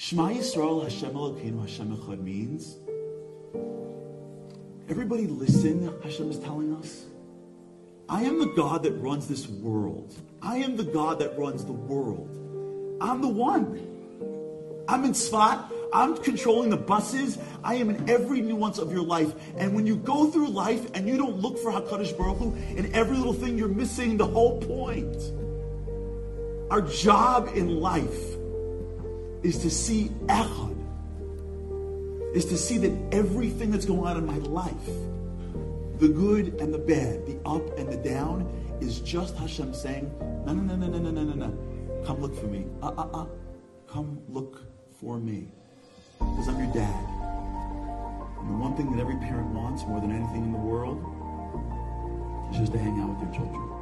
Shema Yisrael Hashem Elokeinu Hashem Echad means everybody listen, Hashem is telling us. I am the God that runs this world. I am the God that runs the world. I'm the one. I'm in Tzfat. I'm controlling the buses. I am in every nuance of your life. And when you go through life and you don't look for HaKadosh Baruch Hu in every little thing, you're missing the whole point. Our job in life is to see Echad, is to see that everything that's going on in my life, the good and the bad, the up and the down, is just Hashem saying, no, no, no, no, no, no, no, no, no. Come look for me. Uh, uh, uh. Come look for me. Because I'm your dad. And the one thing that every parent wants more than anything in the world is just to hang out with their children.